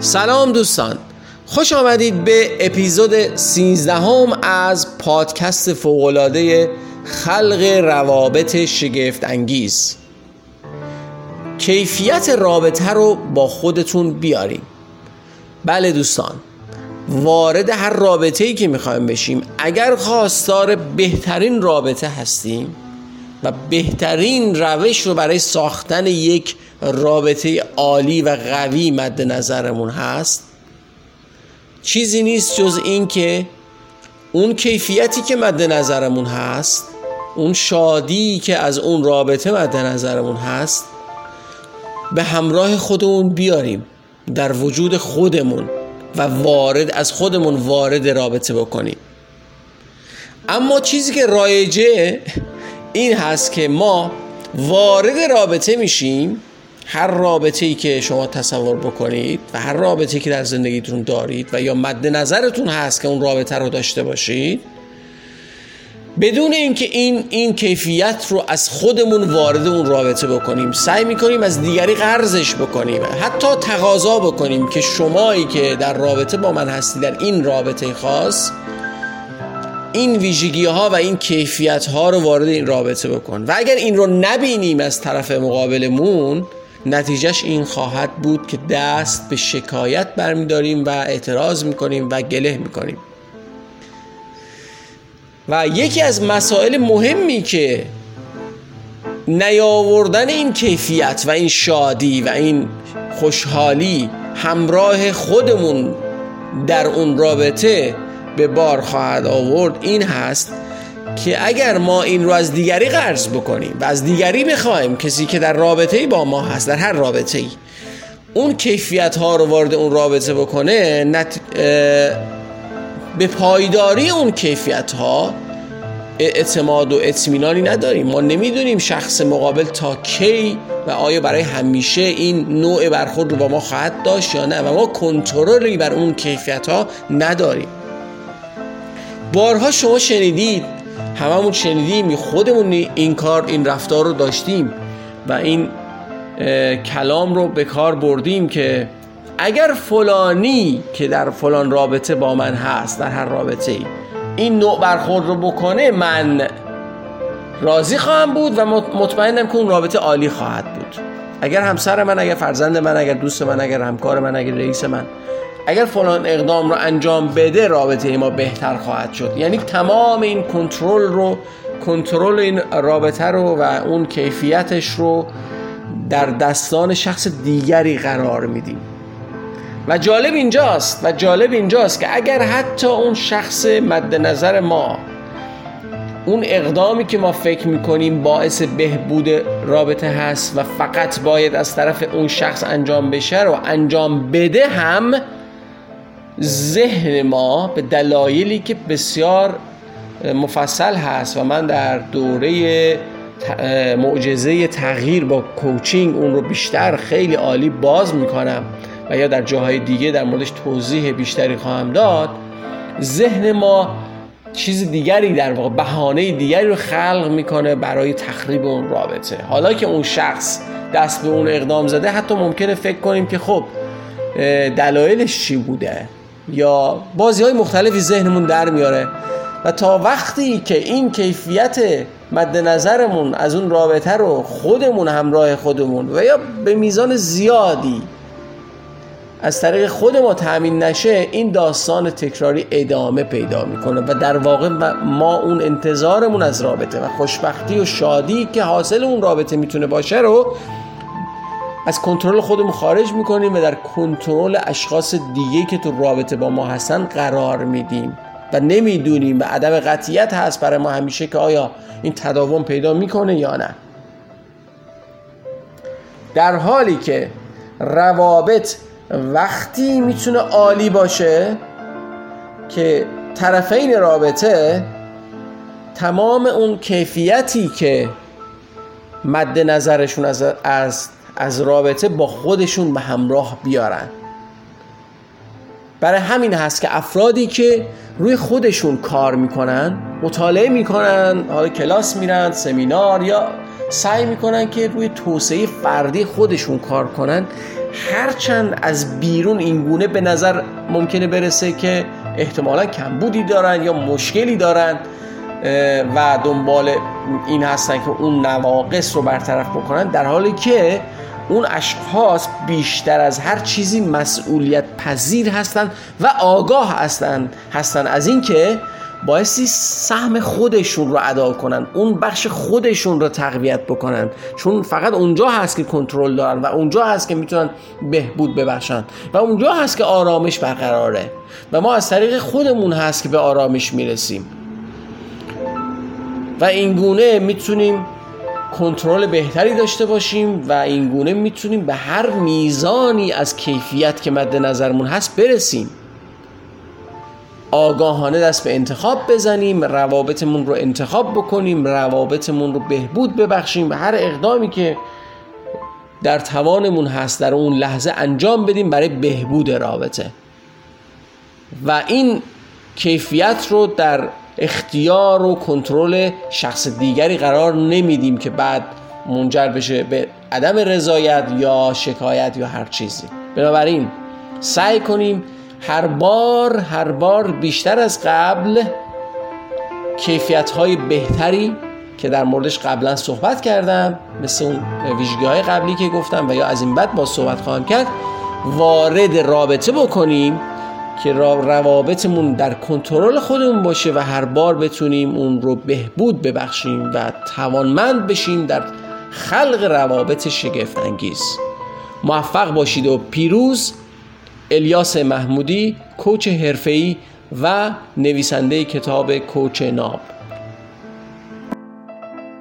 سلام دوستان خوش آمدید به اپیزود 13 هم از پادکست فوقلاده خلق روابط شگفت انگیز کیفیت رابطه رو با خودتون بیاریم. بله دوستان وارد هر رابطه ای که می‌خوایم بشیم اگر خواستار بهترین رابطه هستیم و بهترین روش رو برای ساختن یک رابطه عالی و قوی مد نظرمون هست. چیزی نیست جز این که اون کیفیتی که مد نظرمون هست اون شادی که از اون رابطه مد نظرمون هست به همراه خودمون بیاریم در وجود خودمون و وارد از خودمون وارد رابطه بکنیم. اما چیزی که رایجه این هست که ما وارد رابطه میشیم. هر رابطه ای که شما تصور بکنید و هر رابطه که در زندگیتون دارید و یا مد نظرتون هست که اون رابطه رو داشته باشید بدون اینکه این این کیفیت رو از خودمون وارد اون رابطه بکنیم سعی می‌کنیم از دیگری قرضش بکنیم حتی تقاضا بکنیم که شمایی که در رابطه با من هستی در این رابطه خاص این ویژگی ها و این کیفیت ها رو وارد این رابطه بکن. و اگر این رو نبینیم از طرف مقابلمون نتیجهش این خواهد بود که دست به شکایت برمیداریم و اعتراض می‌کنیم و گله می‌کنیم. و یکی از مسائل مهمی که نیاوردن این کیفیت و این شادی و این خوشحالی همراه خودمون در اون رابطه به بار خواهد آورد این هست که اگر ما این رو از دیگری قرض بکنیم و از دیگری بخوایم کسی که در رابطه با ما هست در هر رابطه ای اون کیفیت ها رو وارد اون رابطه بکنه نت... به پایداری اون کیفیت ها اعتماد و اطمینانی نداریم. ما نمی‌دونیم شخص مقابل تا کی و آیا برای همیشه این نوع برخورد رو با ما خواهد داشت یا نه و ما کنترلی بر اون کیفیت ها نداریم. بارها شما شنیدید هممون شنیدیم خودمون این کار این رفتار رو داشتیم و این کلام رو به کار بردیم که اگر فلانی که در فلان رابطه با من هست در هر رابطه ای این نوع برخورد رو بکنه من راضی خواهم بود و مطمئنم که اون رابطه عالی خواهد بود. اگر همسر من اگر فرزند من اگر دوست من اگر همکار من اگر رئیس من اگر فلان اقدام رو انجام بده رابطه ما بهتر خواهد شد. یعنی تمام این کنترل رو کنترل این رابطه رو و اون کیفیتش رو در دستان شخص دیگری قرار میدیم. و جالب اینجاست و جالب اینجاست که اگر حتی اون شخص مد نظر ما اون اقدامی که ما فکر می‌کنیم باعث بهبود رابطه هست و فقط باید از طرف اون شخص انجام بشه رو انجام بده هم ذهن ما به دلایلی که بسیار مفصل هست و من در دوره معجزه تغییر با کوچینگ اون رو بیشتر خیلی عالی باز می‌کنم و یا در جاهای دیگه در موردش توضیح بیشتری خواهم داد ذهن ما چیز دیگری در واقع بهانه دیگری رو خلق می‌کنه برای تخریب اون رابطه. حالا که اون شخص دست به اون اقدام زده حتی ممکنه فکر کنیم که خب دلایلش چی بوده؟ یا بازی های مختلفی ذهنمون در میاره. و تا وقتی که این کیفیت مد نظرمون از اون رابطه رو خودمون همراه خودمون و یا به میزان زیادی از طریق خود ما تأمین نشه این داستان تکراری ادامه پیدا می‌کنه و در واقع ما اون انتظارمون از رابطه و خوشبختی و شادی که حاصل اون رابطه می‌تونه باشه رو از کنترل خودمون خارج می‌کنیم و در کنترل اشخاص دیگه که تو رابطه با ما هستن قرار میدیم. و نمی‌دونیم و عدم قطیت هست برای ما همیشه که آیا این تداوم پیدا می‌کنه یا نه. در حالی که روابط وقتی می‌تونه عالی باشه که طرفین رابطه تمام اون کیفیتی که مد نظرشون از, از, رابطه با خودشون به همراه بیارن. برای همین هست که افرادی که روی خودشون کار می‌کنن مطالعه می‌کنن حالا کلاس میرن سمینار یا سعی می‌کنن که روی توسعه فردی خودشون کار کنن هرچند از بیرون این گونه به نظر ممکنه برسه که احتمالا کمبودی دارن یا مشکلی دارن. و دنبال این هستن که اون نواقص رو برطرف بکنن در حالی که اون اشخاص بیشتر از هر چیزی مسئولیت پذیر هستند و آگاه هستند هستند از اینکه بایستی سهم خودشون رو ادا کنن اون بخش خودشون رو تقویت بکنن. چون فقط اونجا هست که کنترل دارن و اونجا هست که می‌تونن بهبود ببخشن و اونجا هست که آرامش برقراره. و ما از طریق خودمون هست که به آرامش می‌رسیم. و اینگونه می‌تونیم کنترل بهتری داشته باشیم و اینگونه می‌تونیم به هر میزانی از کیفیت که مد نظرمون هست برسیم. آگاهانه دست به انتخاب بزنیم روابطمون رو انتخاب بکنیم روابطمون رو بهبود ببخشیم و هر اقدامی که در توانمون هست در اون لحظه انجام بدیم برای بهبود رابطه. و این کیفیت رو در اختیار و کنترل شخص دیگری قرار نمیدیم که بعد منجر بشه به عدم رضایت یا شکایت یا هر چیزی. بنابراین سعی کنیم هر بار هر بار بیشتر از قبل کیفیت های بهتری که در موردش قبلا صحبت کردم مثل اون ویژگی های قبلی که گفتم و یا از این بعد با صحبت خواهم کرد وارد رابطه بکنیم که روابطمون در کنترل خودمون باشه و هر بار بتونیم اون رو بهبود ببخشیم و توانمند بشیم در خلق روابط شگفت انگیز موفق باشید و پیروز الیاس محمودی کوچ حرفه‌ای و نویسنده کتاب کوچ ناب.